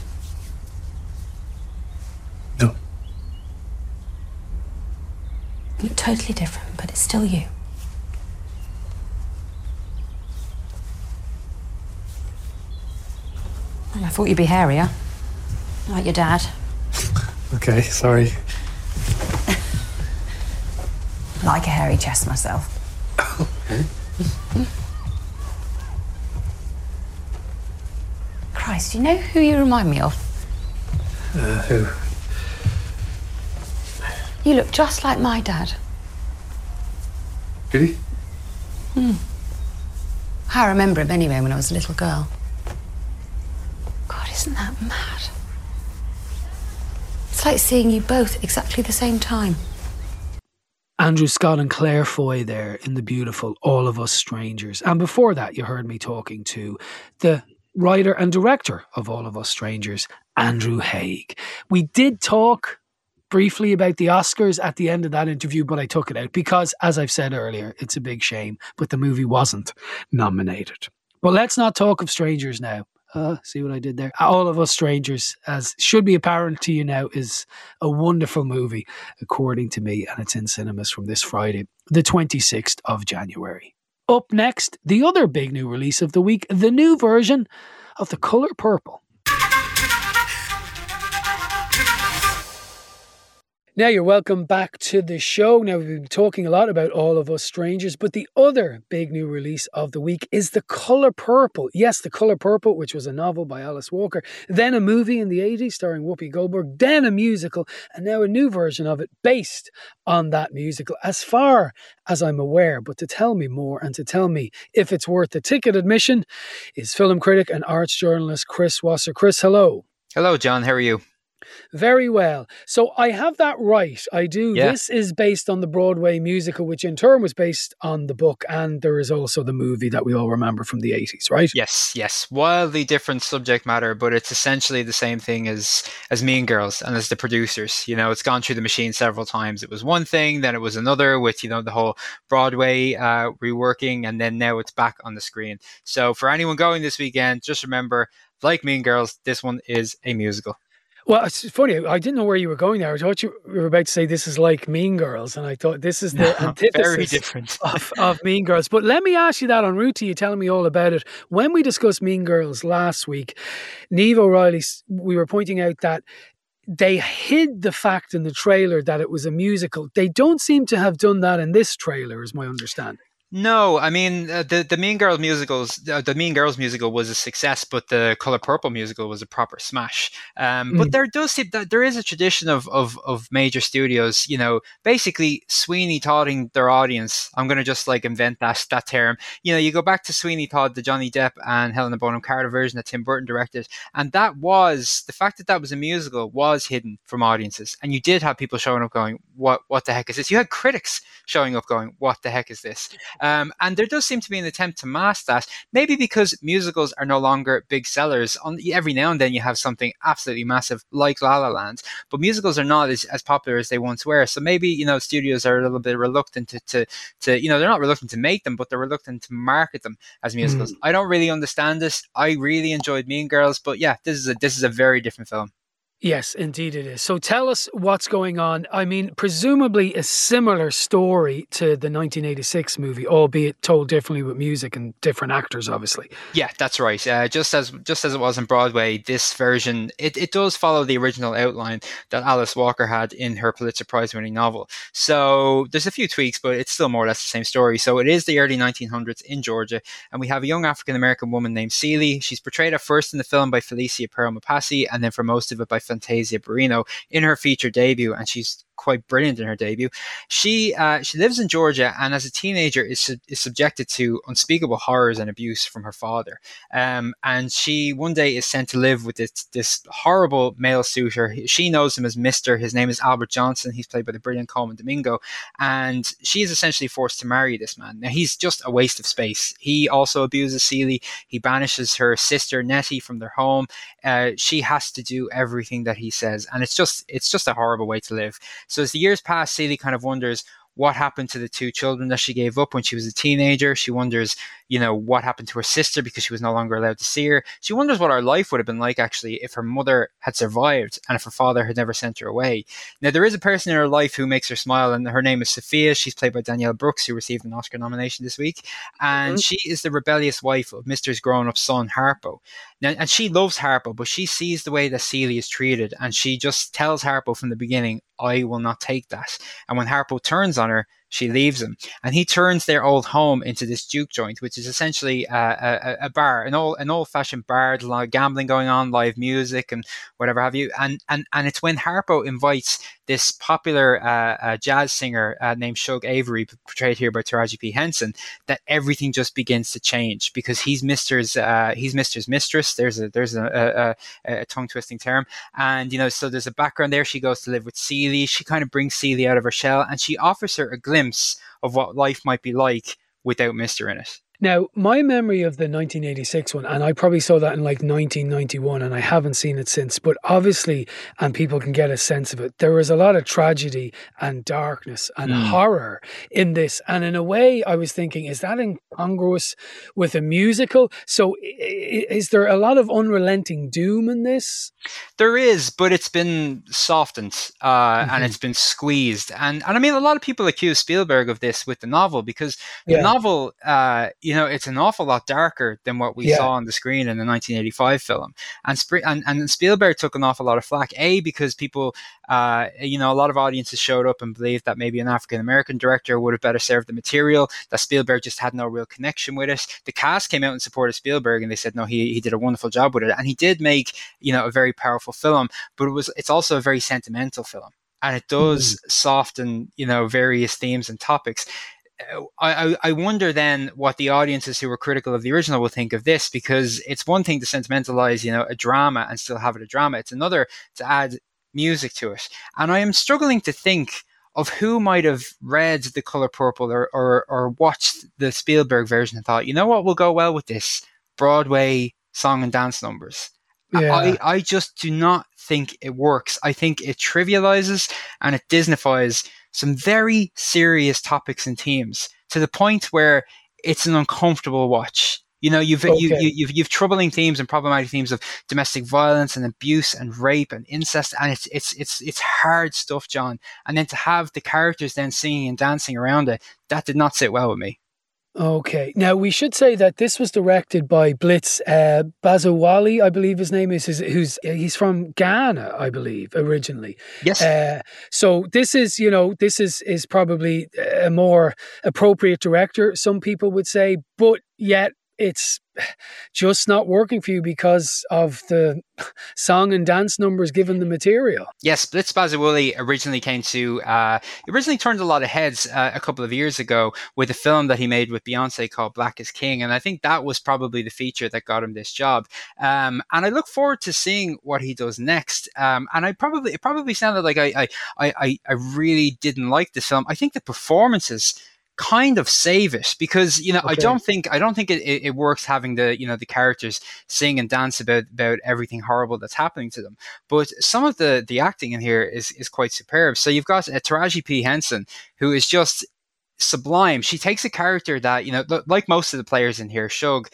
Speaker 4: No.
Speaker 8: You look totally different, but it's still you. I thought you'd be hairier. Like your dad.
Speaker 4: Okay, sorry.
Speaker 8: Like a hairy chest myself. Christ, do you know who you remind me of?
Speaker 4: Uh, who?
Speaker 8: You look just like my dad.
Speaker 4: Really? Hmm.
Speaker 8: I remember him anyway when I was a little girl. God, isn't that mad? It's like seeing you both at exactly the same time.
Speaker 2: Andrew Scott and Claire Foy there in the beautiful All of Us Strangers. And before that, you heard me talking to the writer and director of All of Us Strangers, Andrew Haigh. We did talk briefly about the Oscars at the end of that interview, but I took it out because, as I've said earlier, it's a big shame, but the movie wasn't nominated. But let's not talk of strangers now. Uh, see what I did there? All of Us Strangers, as should be apparent to you now, is a wonderful movie, according to me, and it's in cinemas from this Friday, the 26th of January. Up next, the other big new release of the week, the new version of The Colour Purple. Now you're welcome back to the show. Now we've been talking a lot about All of Us Strangers, but the other big new release of the week is The Color Purple. Yes, The Color Purple, which was a novel by Alice Walker, then a movie in the 80s starring Whoopi Goldberg, then a musical, and now a new version of it based on that musical, as far as I'm aware. But to tell me more and to tell me if it's worth the ticket admission is film critic and arts journalist Chris Wasser. Chris, hello.
Speaker 9: Hello, John. How are you?
Speaker 2: Very well. So I have that right. I do.
Speaker 9: Yeah.
Speaker 2: This is based on the Broadway musical, which in turn was based on the book, and there is also the movie that we all remember from the 80s, right?
Speaker 9: Yes, yes. Wildly different subject matter, but it's essentially the same thing as as Mean Girls and as the producers. You know, it's gone through the machine several times. It was one thing, then it was another with, you know, the whole Broadway uh, reworking, and then now it's back on the screen. So for anyone going this weekend, just remember, like Mean Girls, this one is a musical.
Speaker 2: Well, it's funny. I didn't know where you were going there. I thought you were about to say this is like Mean Girls, and I thought this is the
Speaker 9: Very
Speaker 2: antithesis
Speaker 9: different.
Speaker 2: of, of Mean Girls. But let me ask you that en route to you telling me all about it. When we discussed Mean Girls last week, Neve O'Reilly, we were pointing out that they hid the fact in the trailer that it was a musical. They don't seem to have done that in this trailer, is my understanding.
Speaker 9: No, I mean uh, the the Mean Girls musicals. Uh, the Mean Girls musical was a success, but the Color Purple musical was a proper smash. Um, But
Speaker 2: Mm.
Speaker 9: there does seem that there is a tradition of, of of major studios, you know, basically Sweeney Todding their audience. I'm going to just like invent that that term. You know, you go back to Sweeney Todd, the Johnny Depp and Helena Bonham Carter version that Tim Burton directed, and that was the fact that that was a musical was hidden from audiences, and you did have people showing up going, "What what the heck is this?" You had critics showing up going, "What the heck is this?" Um, and there does seem to be an attempt to mask that, maybe because musicals are no longer big sellers. On every now and then, you have something absolutely massive like La La Land, but musicals are not as, as popular as they once were. So maybe you know studios are a little bit reluctant to, to, to you know they're not reluctant to make them, but they're reluctant to market them as musicals. I don't really understand this. I really enjoyed Mean Girls, but yeah, this is a this is a very different film.
Speaker 2: Yes, indeed it is. So tell us what's going on. I mean, presumably a similar story to the 1986 movie, albeit told differently with music and different actors, obviously.
Speaker 9: Yeah, that's right. Uh, just as just as it was in Broadway, this version it, it does follow the original outline that Alice Walker had in her Pulitzer Prize winning novel. So there's a few tweaks, but it's still more or less the same story. So it is the early 1900s in Georgia, and we have a young African American woman named Celie. She's portrayed at first in the film by Phylicia Pearl and then for most of it by Fantasia Barrino in her feature debut, and she's quite brilliant in her debut. She uh, she lives in Georgia, and as a teenager is sub- is subjected to unspeakable horrors and abuse from her father. Um, and she one day is sent to live with this this horrible male suitor. She knows him as Mister. His name is Albert Johnson. He's played by the brilliant Colman Domingo, and she is essentially forced to marry this man. Now he's just a waste of space. He also abuses Celie. He banishes her sister Nettie from their home. Uh, she has to do everything that he says, and it's just it's just a horrible way to live. So as the years pass, Celie kind of wonders what happened to the two children that she gave up when she was a teenager. She wonders, you know, what happened to her sister because she was no longer allowed to see her. She wonders what her life would have been like actually if her mother had survived and if her father had never sent her away. Now there is a person in her life who makes her smile, and her name is Sophia. She's played by Danielle Brooks, who received an Oscar nomination this week, and mm-hmm. she is the rebellious wife of Mister's grown-up son Harpo. Now, and she loves Harpo, but she sees the way that Celie is treated, and she just tells Harpo from the beginning, "I will not take that." And when Harpo turns on her, she leaves him, and he turns their old home into this juke joint, which is essentially a, a, a bar, an old an old fashioned bar, a lot of gambling going on, live music, and whatever have you. And and and it's when Harpo invites this popular uh, uh, jazz singer uh, named Shug Avery, portrayed here by Taraji P Henson, that everything just begins to change because he's Mister's uh, he's Mister's mistress. There's a there's a, a, a tongue twisting term, and you know so there's a background there. She goes to live with Celie. She kind of brings Celie out of her shell, and she offers her a glimpse of what life might be like without Mister in it.
Speaker 2: Now, my memory of the 1986 one, and I probably saw that in like 1991, and I haven't seen it since, but obviously, and people can get a sense of it, there was a lot of tragedy and darkness and
Speaker 6: Mm.
Speaker 2: horror in this. And in a way, I was thinking, is that incongruous with a musical? So, is there a lot of unrelenting doom in this?
Speaker 9: There is, but it's been softened uh,
Speaker 2: Mhm.
Speaker 9: and it's been squeezed. And and I mean, a lot of people accuse Spielberg of this with the novel because the
Speaker 2: Yeah.
Speaker 9: novel, uh, you know, it's an awful lot darker than what we
Speaker 2: Yeah.
Speaker 9: saw on the screen in the 1985 film. And, and and Spielberg took an awful lot of flack. A because people, uh, you know, a lot of audiences showed up and believed that maybe an African American director would have better served the material. That Spielberg just had no real connection with it. The cast came out in support of Spielberg, and they said no, he he did a wonderful job with it, and he did make you know a very powerful film. But it was it's also a very sentimental film and it does soften you know various themes and topics I, I, I wonder then what the audiences who were critical of the original will think of this because it's one thing to sentimentalize you know a drama and still have it a drama it's another to add music to it and i am struggling to think of who might have read the color purple or, or, or watched the spielberg version and thought you know what will go well with this broadway song and dance numbers
Speaker 2: Yeah.
Speaker 9: I, I just do not think it works. I think it trivializes and it Disneyfies some very serious topics and themes to the point where it's an uncomfortable watch. You know, you've you, you, you've you've troubling themes and problematic themes of domestic violence and abuse and rape and incest, and it's it's it's it's hard stuff, John. And then to have the characters then singing and dancing around it, that did not sit well with me.
Speaker 2: Okay. Now we should say that this was directed by Blitz uh, Bazawule, I believe his name is. who's he's from Ghana, I believe, originally.
Speaker 9: Yes.
Speaker 2: Uh, so this is, you know, this is is probably a more appropriate director. Some people would say, but yet it's just not working for you because of the song and dance numbers given the material.
Speaker 9: Yes, Blitz Bazawule originally came to, uh, originally turned a lot of heads uh, a couple of years ago with a film that he made with Beyonce called Black is King. And I think that was probably the feature that got him this job. Um, and I look forward to seeing what he does next. Um, and I probably, it probably sounded like I, I, I, I- really didn't like this film. I think the performances, kind of save it because you know I don't think I don't think it, it, it works having the you know the characters sing and dance about about everything horrible that's happening to them. But some of the the acting in here is is quite superb. So you've got uh, Taraji P. Henson who is just sublime. She takes a character that you know like most of the players in here Shug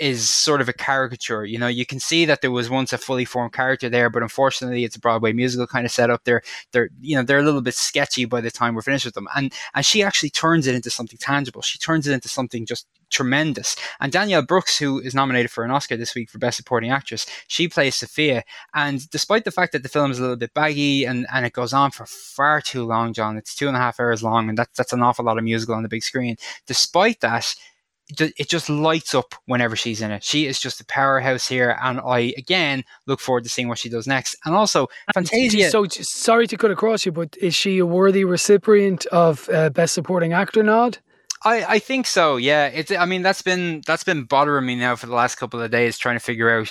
Speaker 9: is sort of a caricature. You know, you can see that there was once a fully formed character there, but unfortunately, it's a Broadway musical kind of setup. They're they're you know they're a little bit sketchy by the time we're finished with them, and and she actually turns it into something tangible. She turns it into something just tremendous. And Danielle Brooks, who is nominated for an Oscar this week for Best Supporting Actress, she plays Sophia. And despite the fact that the film is a little bit baggy and, and it goes on for far too long, John, it's two and a half hours long, and that's that's an awful lot of musical on the big screen. Despite that, it just lights up whenever she's in it. She is just a powerhouse here, and I again look forward to seeing what she does next. And also, Fantasia.
Speaker 2: So sorry to cut across you, but is she a worthy recipient of uh, Best Supporting Actor nod?
Speaker 9: I, I think so. Yeah. It's. I mean, that's been that's been bothering me now for the last couple of days, trying to figure out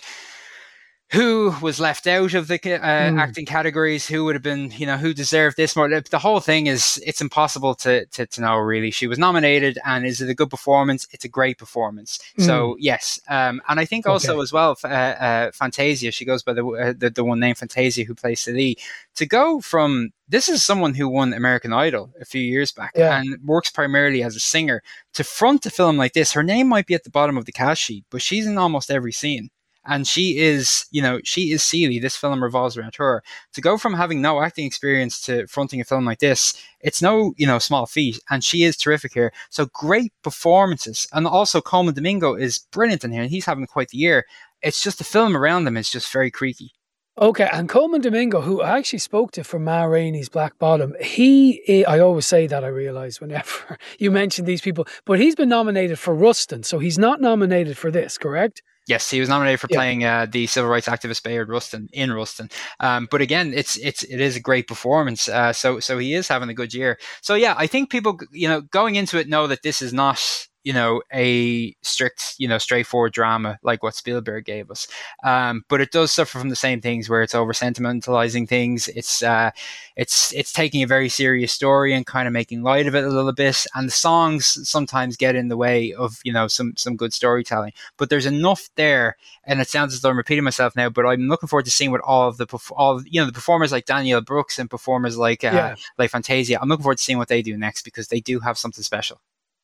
Speaker 9: who was left out of the uh,
Speaker 2: Hmm.
Speaker 9: acting categories, who would have been, you know, who deserved this more. The whole thing is it's impossible to, to to know really. She was nominated, and is it a good performance? It's a great performance. So yes, um, and I think also
Speaker 2: Okay.
Speaker 9: as well, uh, uh, Fantasia. She goes by the, uh, the the one name Fantasia, who plays Celie. To go from this is someone who won American Idol a few years back
Speaker 2: Yeah.
Speaker 9: and works primarily as a singer. To front a film like this, her name might be at the bottom of the cast sheet, but she's in almost every scene. And she is, you know, she is Celie. This film revolves around her. To go from having no acting experience to fronting a film like this, it's no, you know, small feat. And she is terrific here. So great performances. And also Colman Domingo is brilliant in here. And he's having quite the year. It's just the film around them is just very creaky.
Speaker 2: Okay, and Colman Domingo, who I actually spoke to for Ma Rainey's Black Bottom, he, I always say that I realize whenever you mention these people, but he's been nominated for Rustin, so he's not nominated for this, correct?
Speaker 9: Yes, he was nominated for
Speaker 2: Yeah.
Speaker 9: playing uh, the civil rights activist Bayard Rustin in Rustin. Um, but again, it's it's it is a great performance. Uh, so so he is having a good year. So yeah, I think people you know going into it know that this is not you know a strict you know straightforward drama like what Spielberg gave us. Um, but it does suffer from the same things where it's over sentimentalizing things. It's uh, it's it's taking a very serious story and kind of making light of it a little bit. And the songs sometimes get in the way of you know some some good storytelling. But there's enough there and it sounds as though I'm repeating myself now but I'm looking forward to seeing what all of the all of, you know the performers like Danielle Brooks and performers like uh,
Speaker 2: Yeah.
Speaker 9: like Fantasia I'm looking forward to seeing what they do next because they do have something special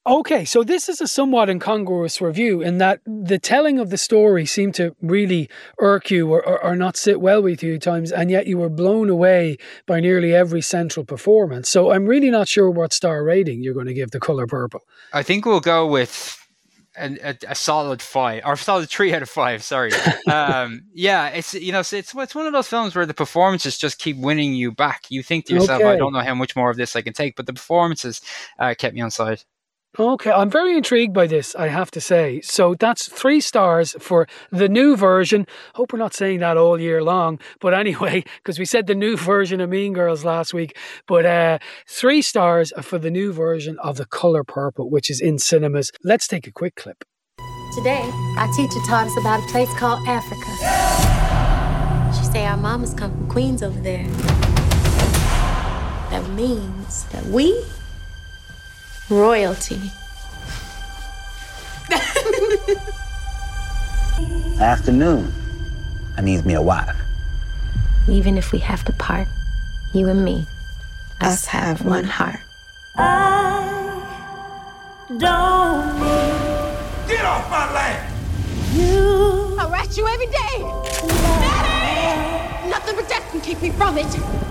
Speaker 2: Okay, so this is a somewhat incongruous review in that the telling of the story seemed to really irk you or, or, or not sit well with you at times, and yet you were blown away by nearly every central performance. So I'm really not sure what star rating you're going to give The Color Purple.
Speaker 9: I think we'll go with a, a, a solid five or a solid three out of five. Sorry. um, yeah, it's you know it's, it's one of those films where the performances just keep winning you back. You think to yourself, I don't know how much more of this I can take, but the performances uh, kept me on side.
Speaker 2: Okay, I'm very intrigued by this, I have to say. So that's three stars for the new version. Hope we're not saying that all year long. But anyway, because we said the new version of Mean Girls last week. But uh, three stars for the new version of The Color Purple, which is in cinemas. Let's take a quick clip.
Speaker 10: Today, our teacher taught us about a place called Africa. She say our mamas come from Queens over there. That means that we royalty.
Speaker 11: Afternoon. I needs me a wife.
Speaker 10: Even if we have to part, you and me, us have one heart.
Speaker 12: I Don't Get off my land! You.
Speaker 10: I'll rat you every day. Nothing but death can keep me from it.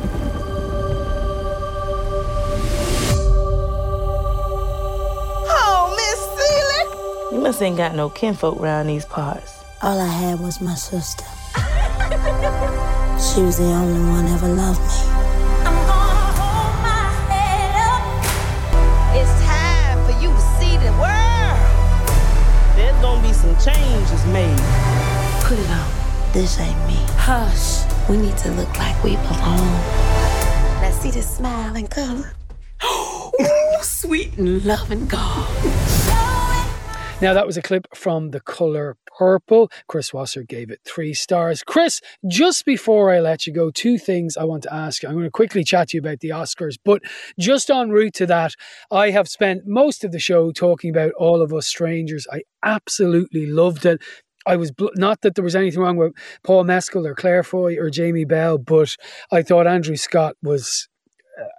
Speaker 13: You must ain't got no kinfolk around these parts.
Speaker 14: All I had was my sister. she was the only one ever loved me.
Speaker 12: It's time for you to see the world.
Speaker 13: There's gonna be some changes made.
Speaker 14: Put it on. This ain't me. Hush. We need to look like we belong. Let's see this smile and color. Sweet and loving God.
Speaker 2: Now, that was a clip from The Color Purple. Chris Wasser gave it three stars. Chris, just before I let you go, two things I want to ask you. I'm going to quickly chat to you about the Oscars, but just en route to that, I have spent most of the show talking about All of Us Strangers. I absolutely loved it. I was bl- not that there was anything wrong with Paul Mescal or Claire Foy or Jamie Bell, but I thought Andrew Scott was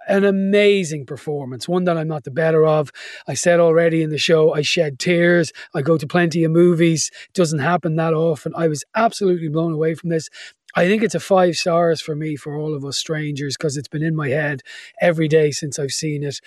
Speaker 2: an amazing performance, one that I'm not the better of. I said already in the show, I shed tears. I go to plenty of movies. It doesn't happen that often. I was absolutely blown away from this. I think it's a five stars for me for all of us strangers because it's been in my head every day since I've seen it.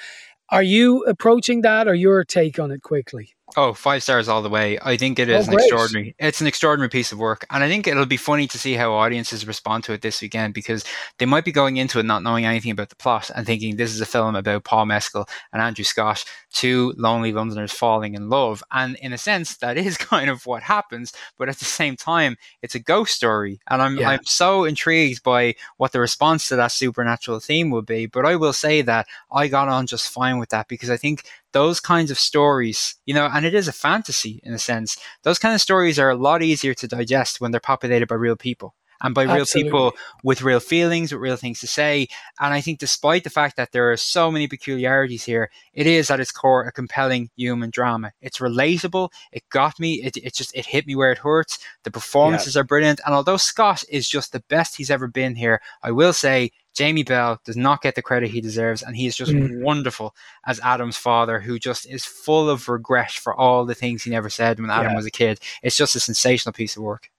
Speaker 2: Are you approaching that or your take on it quickly?
Speaker 9: Oh, five stars all the way. I think it is
Speaker 2: Oh,
Speaker 9: an
Speaker 2: great.
Speaker 9: extraordinary. It's an extraordinary piece of work, and I think it'll be funny to see how audiences respond to it this weekend because they might be going into it not knowing anything about the plot and thinking this is a film about Paul Mescal and Andrew Scott, two lonely Londoners falling in love, and in a sense, that is kind of what happens. But at the same time, it's a ghost story, and I'm
Speaker 2: Yeah.
Speaker 9: I'm so intrigued by what the response to that supernatural theme will be. But I will say that I got on just fine with that because I think those kinds of stories, you know, and it is a fantasy in a sense, those kind of stories are a lot easier to digest when they're populated by real people and by real
Speaker 2: Absolutely.
Speaker 9: people with real feelings, with real things to say. And I think despite the fact that there are so many peculiarities here, it is at its core a compelling human drama. It's relatable. It got me. It, it just, it hit me where it hurts. The performances are brilliant. And although Scott is just the best he's ever been here, I will say Jamie Bell does not get the credit he deserves, and he is just
Speaker 2: Mm.
Speaker 9: wonderful as Adam's father, who just is full of regret for all the things he never said when Adam
Speaker 2: Yeah.
Speaker 9: was a kid. It's just a sensational piece of work.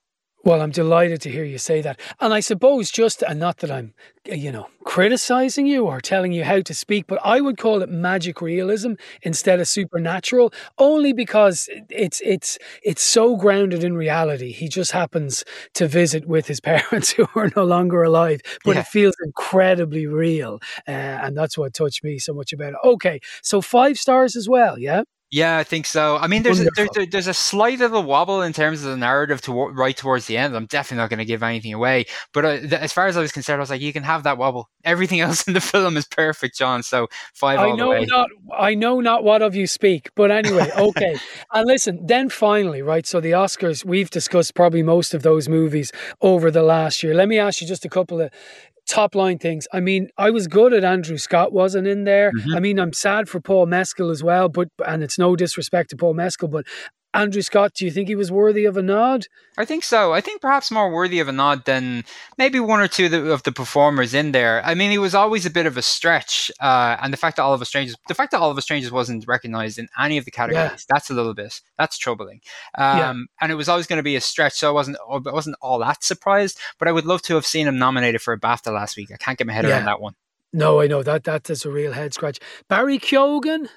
Speaker 2: Well, I'm delighted to hear you say that. And I suppose just, and not that I'm, you know, criticizing you or telling you how to speak, but I would call it magic realism instead of supernatural, only because it's it's it's so grounded in reality. He just happens to visit with his parents who are no longer alive, but
Speaker 9: Yeah.
Speaker 2: it feels incredibly real, uh, and that's what touched me so much about it. Okay, so five stars as well, yeah.
Speaker 9: Yeah, I think so. I mean, there's a, there's, there's a slight little wobble in terms of the narrative to right towards the end. I'm definitely not going to give anything away. But uh, th- as far as I was concerned, I was like, you can have that wobble. Everything else in the film is perfect, John. So five.
Speaker 2: I know not. I know not what of you speak, but anyway, okay. and listen, then finally, right? So the Oscars, we've discussed probably most of those movies over the last year. Let me ask you just a couple of top line things. I mean, I was good at Andrew Scott wasn't in there. Mm-hmm. I mean, I'm sad for Paul Mescal as well, but and it's no disrespect to Paul Mescal, but Andrew Scott, do you think he was worthy of a nod?
Speaker 9: I think so. I think perhaps more worthy of a nod than maybe one or two of the performers in there. I mean, he was always a bit of a stretch, uh, and the fact that All of Us Strangers, the fact that All of Us Strangers wasn't recognized in any of the categories, yeah. that's a little bit that's troubling. Um, yeah. And it was always going to be a stretch, so I wasn't I wasn't all that surprised. But I would love to have seen him nominated for a BAFTA last week. I can't get my head yeah. around that one.
Speaker 2: No, I know that that is a real head scratch. Barry Keoghan.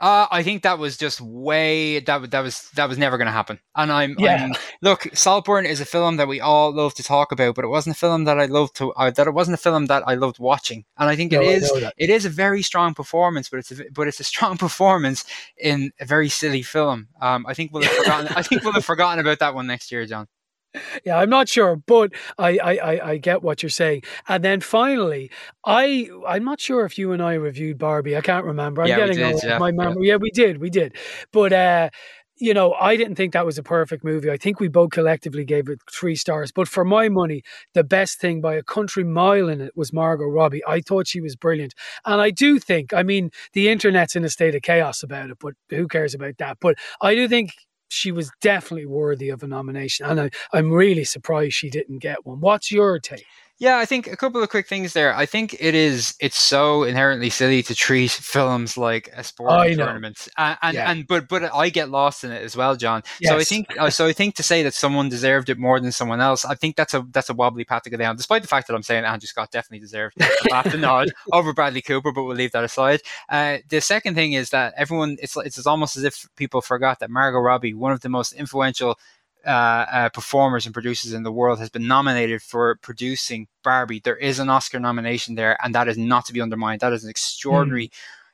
Speaker 9: Uh, I think that was just way that that was that was never going to happen. And I'm, yeah. I'm look, Saltburn is a film that we all love to talk about, but it wasn't a film that I loved to uh, that it wasn't a film that I loved watching. And I think no, it is it is a very strong performance, but it's a, but it's a strong performance in a very silly film. Um, I think we'll have forgotten. I think we'll have forgotten about that one next year, John
Speaker 2: yeah, I'm not sure, but I, I, I, get what you're saying. And then finally, I I'm not sure if you and I reviewed Barbie. I can't remember. I'm
Speaker 9: yeah,
Speaker 2: getting
Speaker 9: did, yeah,
Speaker 2: my memory. Yeah. yeah, we did, we did. But uh, you know, I didn't think that was a perfect movie. I think we both collectively gave it three stars. But for my money, the best thing by a country mile in it was Margot Robbie. I thought she was brilliant. And I do think, I mean, the internet's in a state of chaos about it, but who cares about that? But I do think she was definitely worthy of a nomination. And I, I'm really surprised she didn't get one. What's your take?
Speaker 9: Yeah, I think a couple of quick things there. I think it is it's so inherently silly to treat films like a sporting tournament, and and, yeah. and, but but I get lost in it as well, John. Yes. So I think uh, so I think to say that someone deserved it more than someone else, I think that's a that's a wobbly path to go down. Despite the fact that I'm saying Andrew Scott definitely deserved the nod over Bradley Cooper, but we'll leave that aside. Uh, the second thing is that everyone it's it's almost as if people forgot that Margot Robbie, one of the most influential uh, uh, performers and producers in the world has been nominated for producing Barbie. There is an Oscar nomination there, and that is not to be undermined. That is an extraordinary. Mm.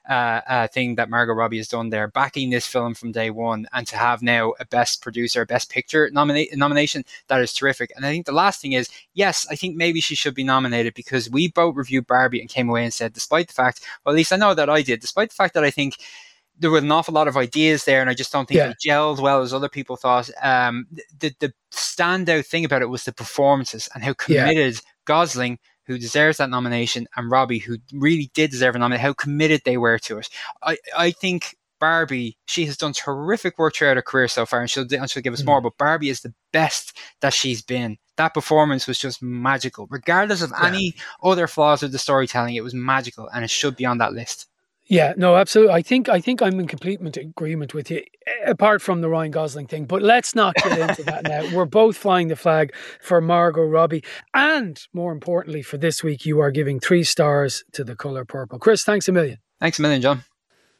Speaker 9: Uh, uh, thing that Margot Robbie has done there, backing this film from day one, and to have now a Best Producer, Best Picture nomina- nomination, that is terrific. And I think the last thing is, yes, I think maybe she should be nominated because we both reviewed Barbie and came away and said, despite the fact, well, at least I know that I did, despite the fact that I think there were an awful lot of ideas there, and I just don't think yeah. it gelled well as other people thought. Um, the the standout thing about it was the performances and how committed yeah. Gosling, who deserves that nomination, and Robbie, who really did deserve a nomination, how committed they were to it. I I think Barbie, she has done terrific work throughout her career so far, and she'll, and she'll give us mm. more. But Barbie is the best that she's been. That performance was just magical, regardless of yeah. any other flaws with the storytelling. It was magical, and it should be on that list.
Speaker 2: Yeah, no, absolutely. I think I think I'm in complete agreement with you, apart from the Ryan Gosling thing. But let's not get into that now. We're both flying the flag for Margot Robbie, and more importantly, for this week, you are giving three stars to the color purple. Chris, thanks a million.
Speaker 9: Thanks a million, John.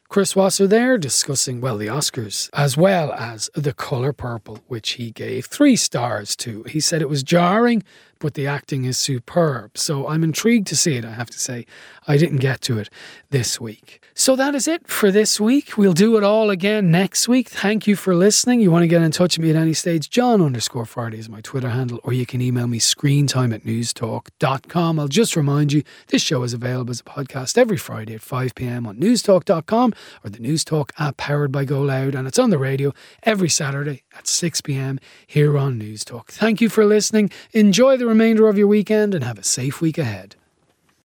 Speaker 2: Chris Wasser there discussing, well, the Oscars as well as The Colour Purple, which he gave three stars to. He said it was jarring, but the acting is superb. So I'm intrigued to see it, I have to say. I didn't get to it this week. So that is it for this week. We'll do it all again next week. Thank you for listening. You want to get in touch with me at any stage, John underscore Fardy is my Twitter handle, or you can email me screentime at newstalk.com. I'll just remind you this show is available as a podcast every Friday at 5 pm on newstalk.com or the Newstalk app powered by GoLoud, and it's on the radio every Saturday at 6 pm here on Newstalk. Thank you for listening. Enjoy the remainder of your weekend and have a safe week ahead.